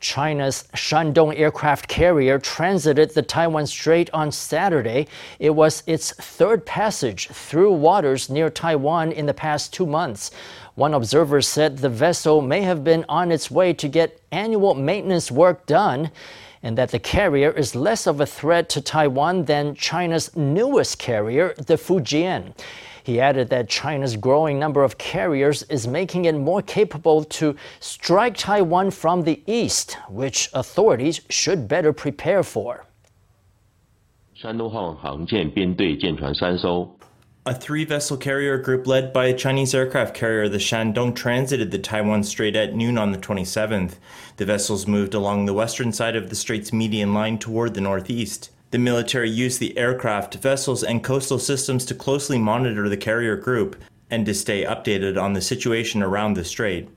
China's Shandong aircraft carrier transited the Taiwan Strait on Saturday. It was its third passage through waters near Taiwan in the past two months. One observer said the vessel may have been on its way to get annual maintenance work done and that the carrier is less of a threat to Taiwan than China's newest carrier, the Fujian. He added that China's growing number of carriers is making it more capable to strike Taiwan from the east, which authorities should better prepare for. A three vessel carrier group led by a Chinese aircraft carrier, the Shandong, transited the Taiwan Strait at noon on the 27th. The vessels moved along the western side of the strait's median line toward the northeast. The military used the aircraft, vessels, and coastal systems to closely monitor the carrier group and to stay updated on the situation around the strait.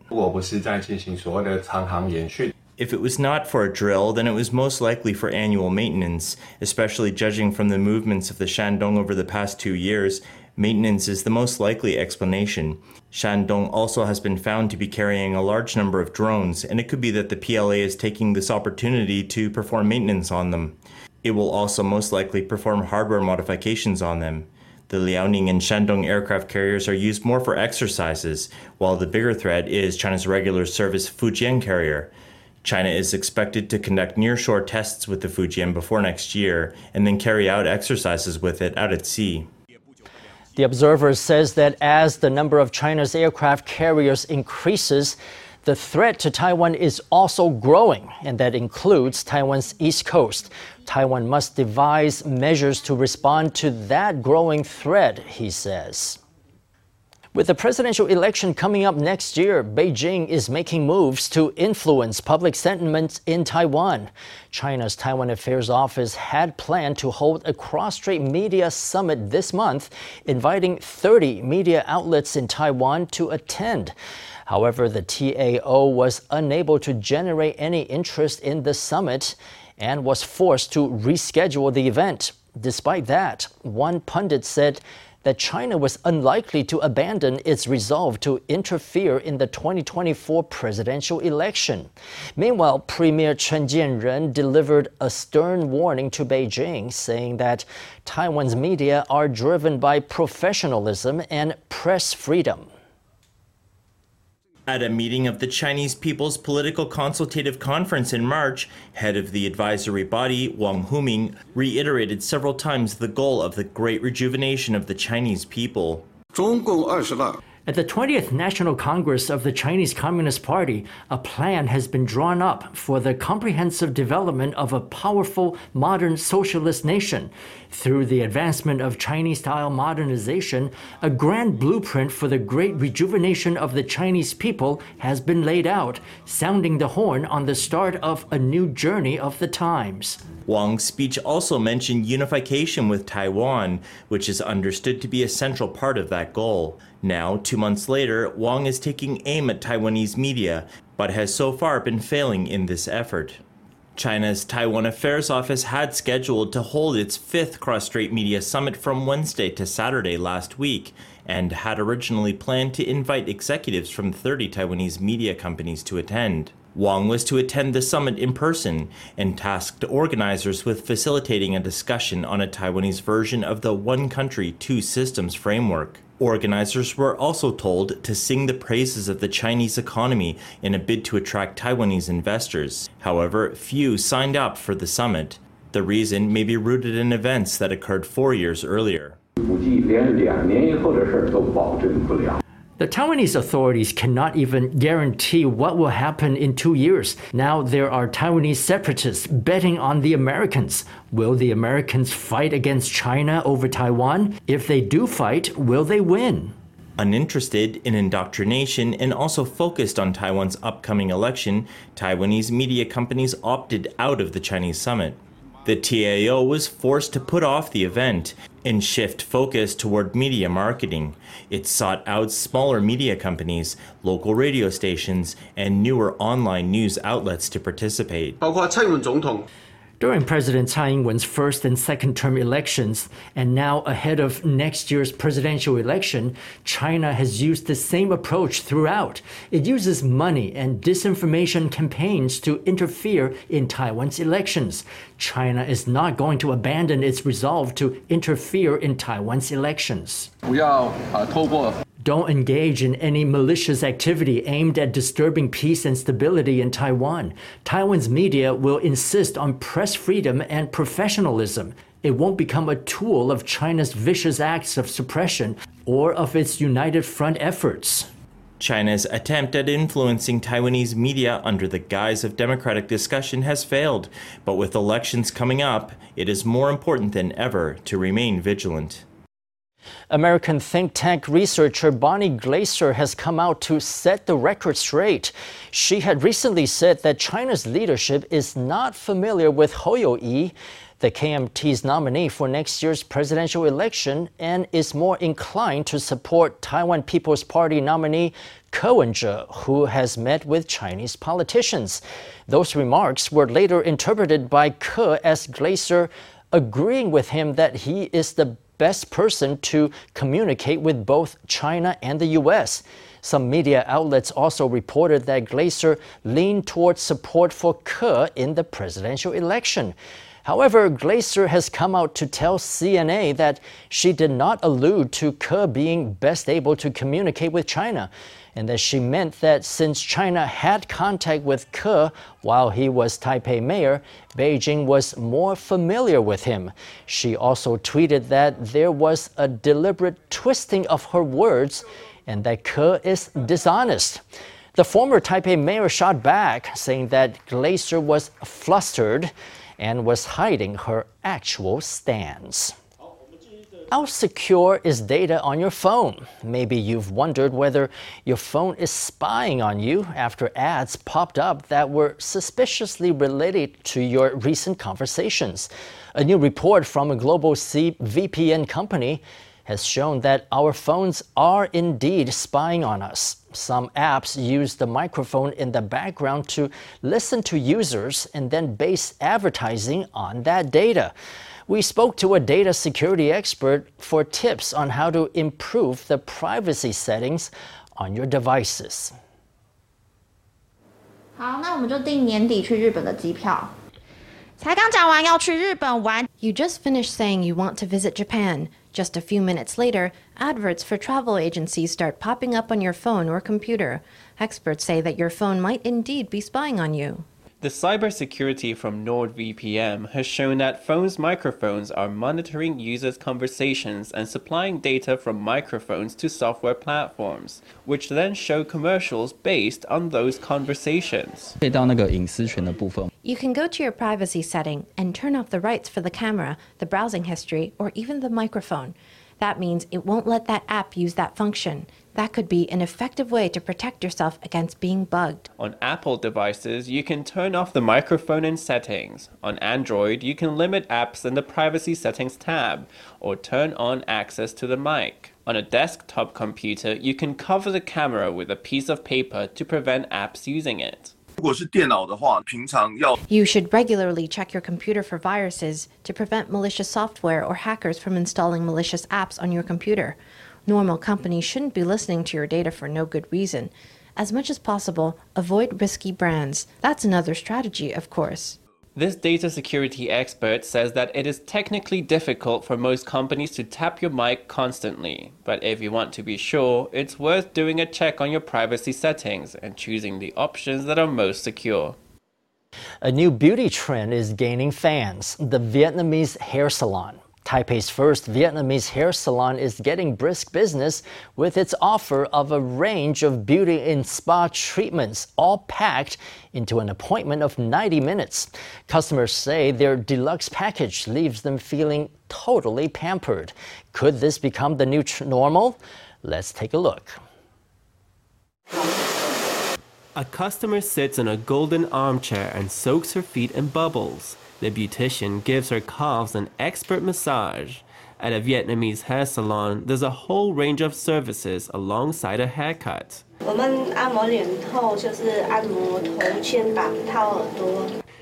If it was not for a drill, then it was most likely for annual maintenance, especially judging from the movements of the Shandong over the past two years. Maintenance is the most likely explanation. Shandong also has been found to be carrying a large number of drones, and it could be that the PLA is taking this opportunity to perform maintenance on them. It will also most likely perform hardware modifications on them. The Liaoning and Shandong aircraft carriers are used more for exercises, while the bigger threat is China's regular service Fujian carrier. China is expected to conduct nearshore tests with the Fujian before next year and then carry out exercises with it out at sea. The observer says that as the number of China's aircraft carriers increases, the threat to Taiwan is also growing, and that includes Taiwan's east coast. Taiwan must devise measures to respond to that growing threat, he says. With the presidential election coming up next year, Beijing is making moves to influence public sentiment in Taiwan. China's Taiwan Affairs Office had planned to hold a cross-strait media summit this month, inviting 30 media outlets in Taiwan to attend. However, the TAO was unable to generate any interest in the summit and was forced to reschedule the event. Despite that, one pundit said that China was unlikely to abandon its resolve to interfere in the 2024 presidential election. Meanwhile, Premier Chen Chien-jen delivered a stern warning to Beijing, saying that Taiwan's media are driven by professionalism and press freedom. At a meeting of the Chinese People's Political Consultative Conference in March, head of the advisory body, Wang Huning, reiterated several times the goal of the great rejuvenation of the Chinese people. At the 20th National Congress of the Chinese Communist Party, a plan has been drawn up for the comprehensive development of a powerful modern socialist nation. Through the advancement of Chinese style modernization, a grand blueprint for the great rejuvenation of the Chinese people has been laid out, sounding the horn on the start of a new journey of the times. Wang's speech also mentioned unification with Taiwan, which is understood to be a central part of that goal. Now, two months later, Wang is taking aim at Taiwanese media, but has so far been failing in this effort. China's Taiwan Affairs Office had scheduled to hold its fifth Cross Strait Media Summit from Wednesday to Saturday last week, and had originally planned to invite executives from 30 Taiwanese media companies to attend. Wang was to attend the summit in person and tasked organizers with facilitating a discussion on a Taiwanese version of the One Country, Two Systems framework. Organizers were also told to sing the praises of the Chinese economy in a bid to attract Taiwanese investors. However, few signed up for the summit. The reason may be rooted in events that occurred four years earlier. The Taiwanese authorities cannot even guarantee what will happen in two years. Now there are Taiwanese separatists betting on the Americans. Will the Americans fight against China over Taiwan? If they do fight, will they win? Uninterested in indoctrination and also focused on Taiwan's upcoming election, Taiwanese media companies opted out of the Chinese summit. The TAO was forced to put off the event and shift focus toward media marketing. It sought out smaller media companies, local radio stations, and newer online news outlets to participate. 包括蔡英文总统 During President Tsai Ing-wen's first and second term elections, and now ahead of next year's presidential election, China has used the same approach throughout. It uses money and disinformation campaigns to interfere in Taiwan's elections. China is not going to abandon its resolve to interfere in Taiwan's elections. 不要啊透过 Don't engage in any malicious activity aimed at disturbing peace and stability in Taiwan. Taiwan's media will insist on press freedom and professionalism. It won't become a tool of China's vicious acts of suppression or of its united front efforts. China's attempt at influencing Taiwanese media under the guise of democratic discussion has failed, but with elections coming up, it is more important than ever to remain vigilant. American think tank researcher Bonnie Glaser has come out to set the record straight. She had recently said that China's leadership is not familiar with Hou Yu-ih, the KMT's nominee for next year's presidential election, and is more inclined to support Taiwan People's Party nominee Ko Wen-je, who has met with Chinese politicians. Those remarks were later interpreted by Ko as Glaser agreeing with him that he is the best person to communicate with both China and the U.S. Some media outlets also reported that Glaser leaned towards support for Ke in the presidential election. However, Glaser has come out to tell CNA that she did not allude to Ke being best able to communicate with China, and that she meant that since China had contact with Ke while he was Taipei mayor, Beijing was more familiar with him. She also tweeted that there was a deliberate twisting of her words and that Ke is dishonest. The former Taipei mayor shot back, saying that Glaser was flustered and was hiding her actual stance. How secure is data on your phone? Maybe you've wondered whether your phone is spying on you after ads popped up that were suspiciously related to your recent conversations. A new report from a global VPN company has shown that our phones are indeed spying on us. Some apps use the microphone in the background to listen to users and then base advertising on that data. We spoke to a data security expert for tips on how to improve the privacy settings on your devices. 好，那我们就订年底去日本的机票。才刚讲完要去日本玩， You just finished saying you want to visit Japan. Just a few minutes later, adverts for travel agencies start popping up on your phone or computer. Experts say that your phone might indeed be spying on you. The cybersecurity from NordVPN has shown that phones' microphones are monitoring users' conversations and supplying data from microphones to software platforms, which then show commercials based on those conversations. 可以到那个隐私权的部分， You can go to your privacy setting and turn off the rights for the camera, the browsing history, or even the microphone. That means it won't let that app use that function. That could be an effective way to protect yourself against being bugged. On Apple devices, you can turn off the microphone in settings. On Android, you can limit apps in the privacy settings tab or turn on access to the mic. On a desktop computer, you can cover the camera with a piece of paper to prevent apps using it. You should regularly check your computer for viruses to prevent malicious software or hackers from installing malicious apps on your computer. Normal companies shouldn't be listening to your data for no good reason. As much as possible, avoid risky brands. That's another strategy, of course. This data security expert says that it is technically difficult for most companies to tap your mic constantly, but if you want to be sure, it's worth doing a check on your privacy settings and choosing the options that are most secure. A new beauty trend is gaining fans the Vietnamese hair salon. Taipei's first Vietnamese hair salon is getting brisk business with its offer of a range of beauty and spa treatments, all packed into an appointment of 90 minutes. Customers say their deluxe package leaves them feeling totally pampered. Could this become the new tr- normal? Let's take a look. A customer sits in a golden armchair and soaks her feet in bubbles. The beautician gives her calves an expert massage. At a Vietnamese hair salon, there's a whole range of services alongside a haircut.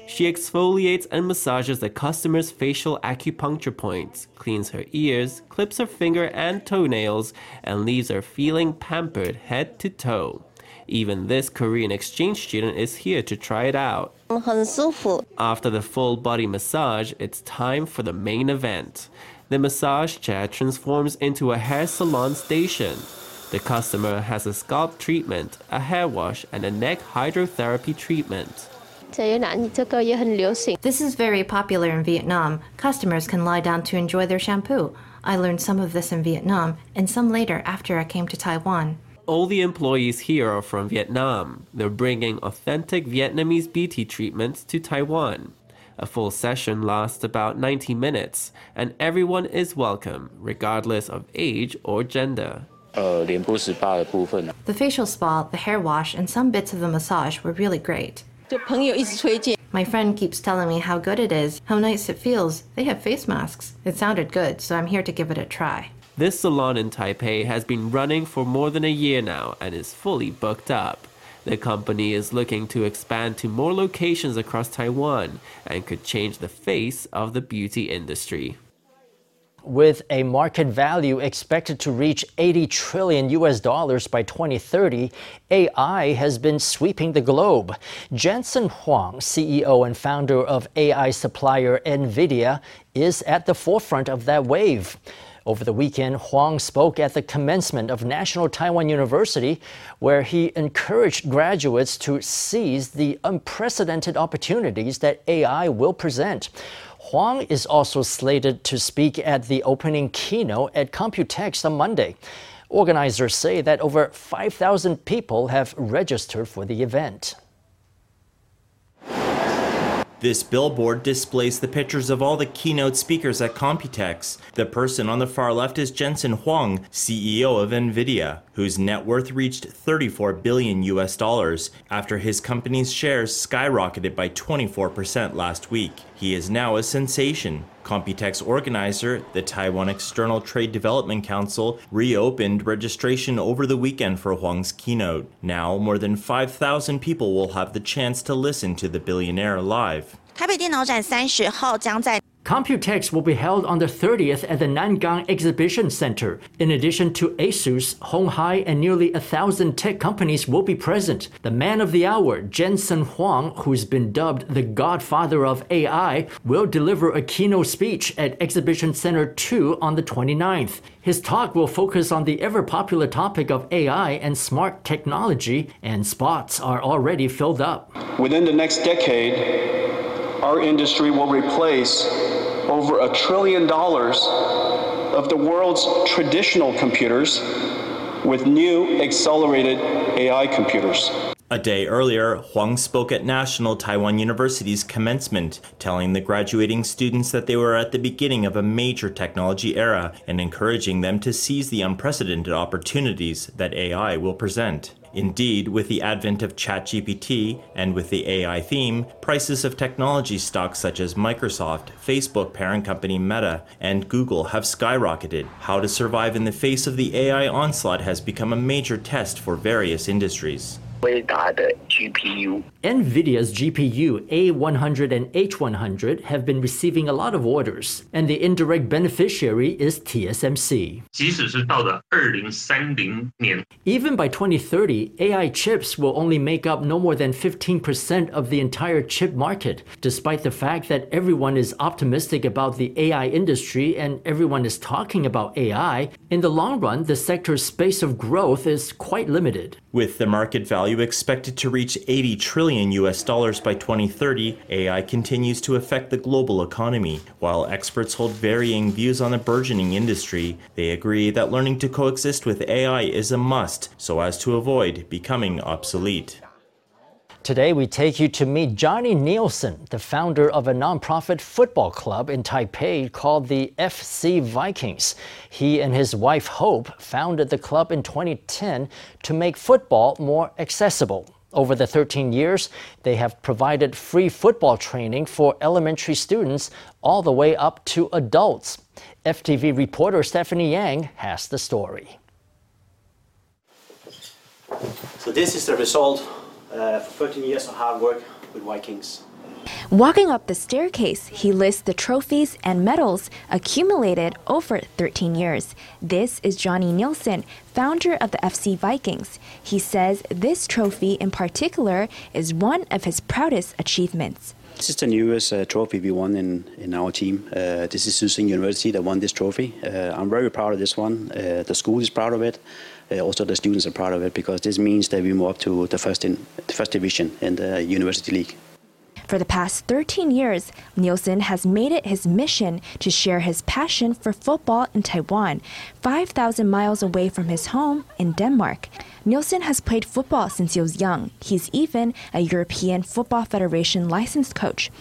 She exfoliates and massages the customer's facial acupuncture points, cleans her ears, clips her finger and toenails, and leaves her feeling pampered head to toe. Even this Korean exchange student is here to try it out. After the full body massage, it's time for the main event. The massage chair transforms into a hair salon station. The customer has a scalp treatment, a hair wash, and a neck hydrotherapy treatment. This is very popular in Vietnam. Customers can lie down to enjoy their shampoo. I learned some of this in Vietnam and some later after I came to Taiwan. All the employees here are from Vietnam. They're bringing authentic Vietnamese beauty treatments to Taiwan. A full session lasts about 90 minutes, and everyone is welcome, regardless of age or gender. The facial spa, the hair wash, and some bits of the massage were really great. My friend keeps telling me how good it is, how nice it feels. They have face masks. It sounded good, so I'm here to give it a try. This salon in Taipei has been running for more than a year now and is fully booked up. The company is looking to expand to more locations across Taiwan and could change the face of the beauty industry. With a market value expected to reach 80 trillion US dollars by 2030, AI has been sweeping the globe. Jensen Huang, CEO and founder of AI supplier Nvidia, is at the forefront of that wave. Over the weekend, Huang spoke at the commencement of National Taiwan University, where he encouraged graduates to seize the unprecedented opportunities that AI will present. Huang is also slated to speak at the opening keynote at Computex on Monday. Organizers say that over 5,000 people have registered for the event. This billboard displays the pictures of all the keynote speakers at Computex. The person on the far left is Jensen Huang, CEO of Nvidia, whose net worth reached 34 billion US dollars after his company's shares skyrocketed by 24% last week. He is now a sensation. Computex organizer, the Taiwan External Trade Development Council, reopened registration over the weekend for Huang's keynote. Now, more than 5,000 people will have the chance to listen to the billionaire live. 台北电脑展三十号将在 Computex will be held on the 30th at the Nangang Exhibition Center. In addition to Asus, Hon Hai, and nearly a thousand tech companies will be present. The man of the hour, Jensen Huang, who's been dubbed the godfather of AI, will deliver a keynote speech at Exhibition Center 2 on the 29th. His talk will focus on the ever popular topic of AI and smart technology, and spots are already filled up. Within the next decade, our industry will replace over a trillion dollars of the world's traditional computers with new accelerated AI computers. A day earlier, Huang spoke at National Taiwan University's commencement, telling the graduating students that they were at the beginning of a major technology era and encouraging them to seize the unprecedented opportunities that AI will present. Indeed, with the advent of ChatGPT and with the AI theme, prices of technology stocks such as Microsoft, Facebook parent company Meta, and Google have skyrocketed. How to survive in the face of the AI onslaught has become a major test for various industries. NVIDIA's GPU A100 and H100 have been receiving a lot of orders, and the indirect beneficiary is TSMC. Even by 2030, AI chips will only make up no more than 15% of the entire chip market, despite the fact that everyone is optimistic about the AI industry and everyone is talking about AI. In the long run, the sector's space of growth is quite limited. With the market value expected to reach 80 trillion US dollars by 2030, AI continues to affect the global economy. While experts hold varying views on the burgeoning industry, they agree that learning to coexist with AI is a must so as to avoid becoming obsolete. Today, we take you to meet Johnny Nielsen, the founder of a nonprofit football club in Taipei called the FC Vikings. He and his wife Hope founded the club in 2010 to make football more accessible. Over the 13 years, they have provided free football training for elementary students all the way up to adults. FTV reporter Stephanie Yang has the story. So, this is the result uh, for 13 years of hard work with Vikings. Walking up the staircase, he lists the trophies and medals accumulated over 13 years. This is Johnny Nielsen, founder of the FC Vikings. He says this trophy in particular is one of his proudest achievements. This is the newest uh, trophy we won in, in our team. Uh, this is Susan University that won this trophy. Uh, I'm very proud of this one. Uh, the school is proud of it. Uh, also, the students are proud of it because this means that we move up to the first in the first division in the university league. For the past 13 years, Nielsen has made it his mission to share his passion for football in Taiwan, 5,000 miles away from his home in Denmark. Nielsen has played football since he was young. He's even a European Football Federation licensed coach.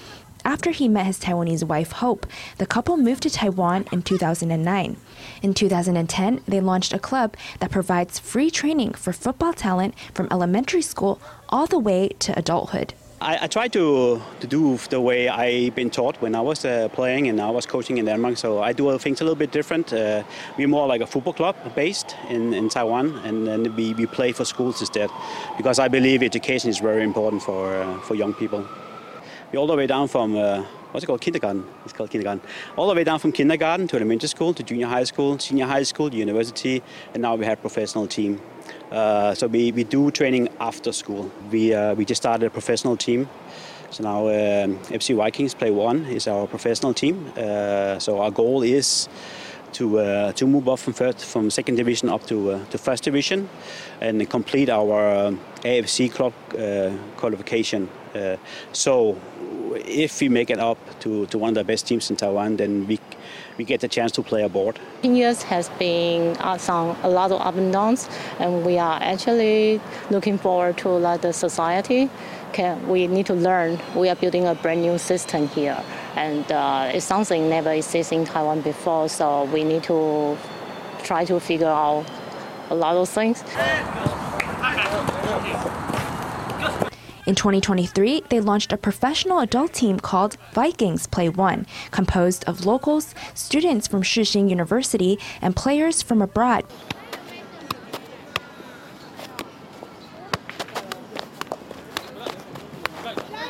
After he met his Taiwanese wife Hope, the couple moved to Taiwan in 2009. In 2010, they launched a club that provides free training for football talent from elementary school all the way to adulthood. I, I try to, to do the way I've been taught when I was uh, playing and I was coaching in Denmark. So I do things a little bit different. Uh, we're more like a football club based in, in Taiwan, and then we, we play for schools instead, because I believe education is very important for uh, for young people. All the way down from uh, what's it called? Kindergarten. It's called kindergarten. All the way down from kindergarten to elementary school to junior high school, senior high school, university, and now we have professional team. Uh, so we, we do training after school. We, uh, we just started a professional team. So now um, FC Vikings Play One is our professional team. Uh, so our goal is to uh, to move up from first, from second division up to uh, to first division, and complete our um, AFC club uh, qualification. so if we make it up to, to one of the best teams in Taiwan, then we we get the chance to play abroad. Ten years has been uh, some a lot of up and downs, and we are actually looking forward to like the society. Can, we need to learn. We are building a brand new system here, and uh, it's something never existed in Taiwan before. So we need to try to figure out a lot of things. In 2023, they launched a professional adult team called Vikings Play One, composed of locals, students from Shih Hsin University, and players from abroad.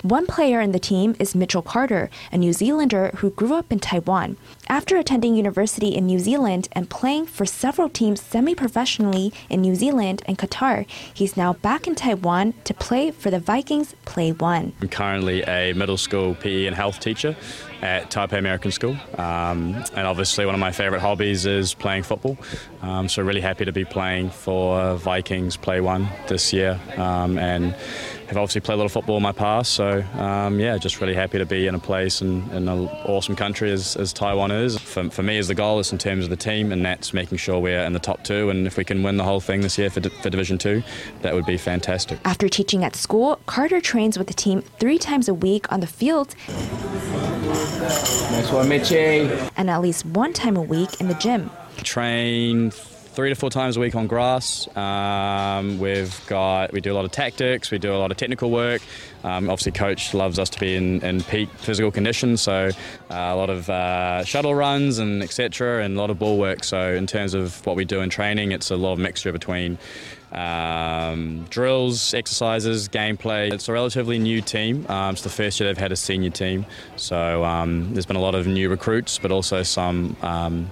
One player in the team is Mitchell Carter, a New Zealander who grew up in Taiwan. After attending university in New Zealand and playing for several teams semi professionally in New Zealand and Qatar, he's now back in Taiwan to play for the Vikings Play One. I'm currently a middle school PE and health teacher at Taipei American School. Um, and obviously, one of my favourite hobbies is playing football. Um, so, really happy to be playing for Vikings Play One this year. Um, and have obviously played a lot of football in my past. So, um, yeah, just really happy to be in a place and in an awesome country as, as Taiwan is. For, for me, as the goal is in terms of the team, and that's making sure we're in the top two. And if we can win the whole thing this year for, for Division Two, that would be fantastic. After teaching at school, Carter trains with the team three times a week on the field. Nice one, Mitchie. And at least one time a week in the gym. Train three to four times a week on grass. Um, we've got we do a lot of tactics, we do a lot of technical work. Um, obviously, coach loves us to be in, in peak physical condition, so uh, a lot of uh, shuttle runs and etc. and a lot of ball work. So in terms of what we do in training, it's a lot of mixture between um, drills, exercises, gameplay. It's a relatively new team. Um, it's the first year they've had a senior team, so um, there's been a lot of new recruits, but also some um,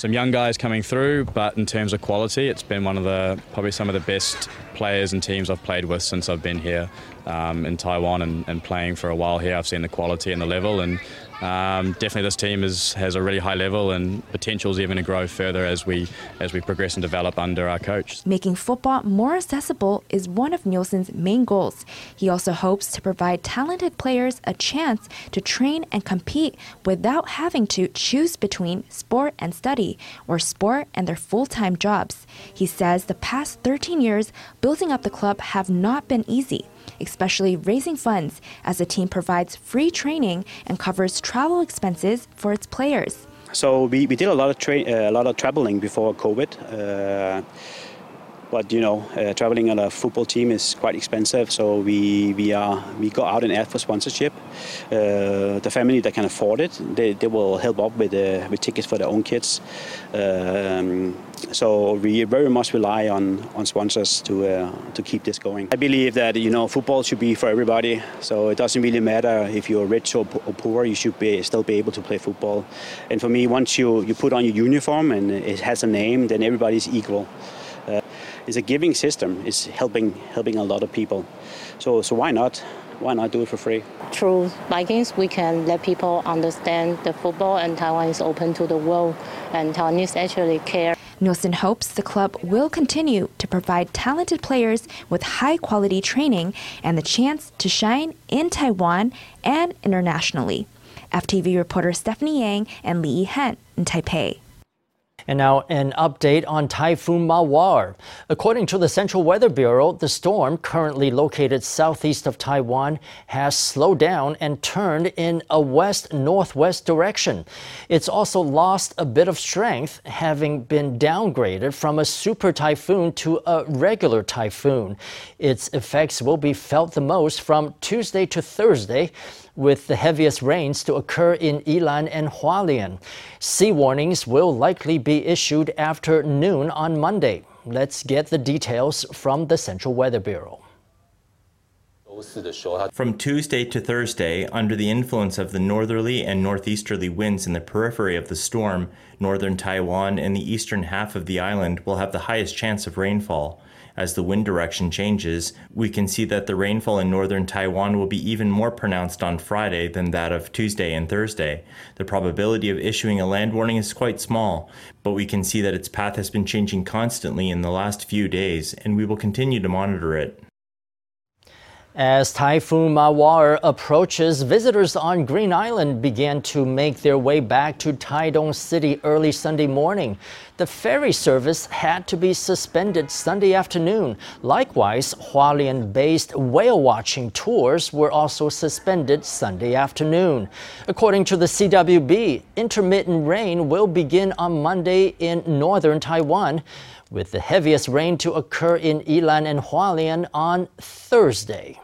some young guys coming through, but in terms of quality, it's been one of the probably some of the best players and teams I've played with since I've been here um, in Taiwan and, and, playing for a while here. I've seen the quality and the level, and um, definitely this team is, has a really high level and potential is even to grow further as we as we progress and develop under our coach. Making football more accessible is one of Nielsen's main goals. He also hopes to provide talented players a chance to train and compete without having to choose between sport and study or sport and their full-time jobs. He says the past 13 years building up the club have not been easy. Especially raising funds as the team provides free training and covers travel expenses for its players. So we, we did a lot of tra- uh, a lot of traveling before COVID. Uh, but you know, uh, traveling on a football team is quite expensive. So we we are we go out and ask for sponsorship. Uh, the family that can afford it, they, they will help up with uh, with tickets for their own kids. Um, so we very much rely on, on sponsors to uh, to keep this going. I believe that you know football should be for everybody. So it doesn't really matter if you're rich or, or poor. You should be still be able to play football. And for me, once you you put on your uniform and it has a name, then everybody's equal. Uh, it's a giving system. It's helping helping a lot of people. So so why not? Why not do it for free? Through Vikings, we can let people understand the football, and Taiwan is open to the world, and Taiwanese actually care. Nielsen hopes the club will continue to provide talented players with high quality training and the chance to shine in Taiwan and internationally. FTV reporter Stephanie Yang and Li Yihan in Taipei. And now an update on Typhoon Mawar. According to the Central Weather Bureau, the storm, currently located southeast of Taiwan, has slowed down and turned in a west northwest direction. It's also lost a bit of strength, having been downgraded from a super typhoon to a regular typhoon. Its effects will be felt the most from Tuesday to Thursday with the heaviest rains to occur in Yilan and Hualien. Sea warnings will likely be issued after noon on Monday. Let's get the details from the Central Weather Bureau. From Tuesday to Thursday, under the influence of the northerly and northeasterly winds in the periphery of the storm, northern Taiwan and the eastern half of the island will have the highest chance of rainfall. As the wind direction changes, we can see that the rainfall in northern Taiwan will be even more pronounced on Friday than that of Tuesday and Thursday. The probability of issuing a land warning is quite small, but we can see that its path has been changing constantly in the last few days, and we will continue to monitor it. As Typhoon Mawar approaches, visitors on Green Island began to make their way back to Taidong City early Sunday morning. The ferry service had to be suspended Sunday afternoon. Likewise, Hualien based whale watching tours were also suspended Sunday afternoon. According to the CWB, intermittent rain will begin on Monday in northern Taiwan, with the heaviest rain to occur in Yilan and Hualien on Thursday.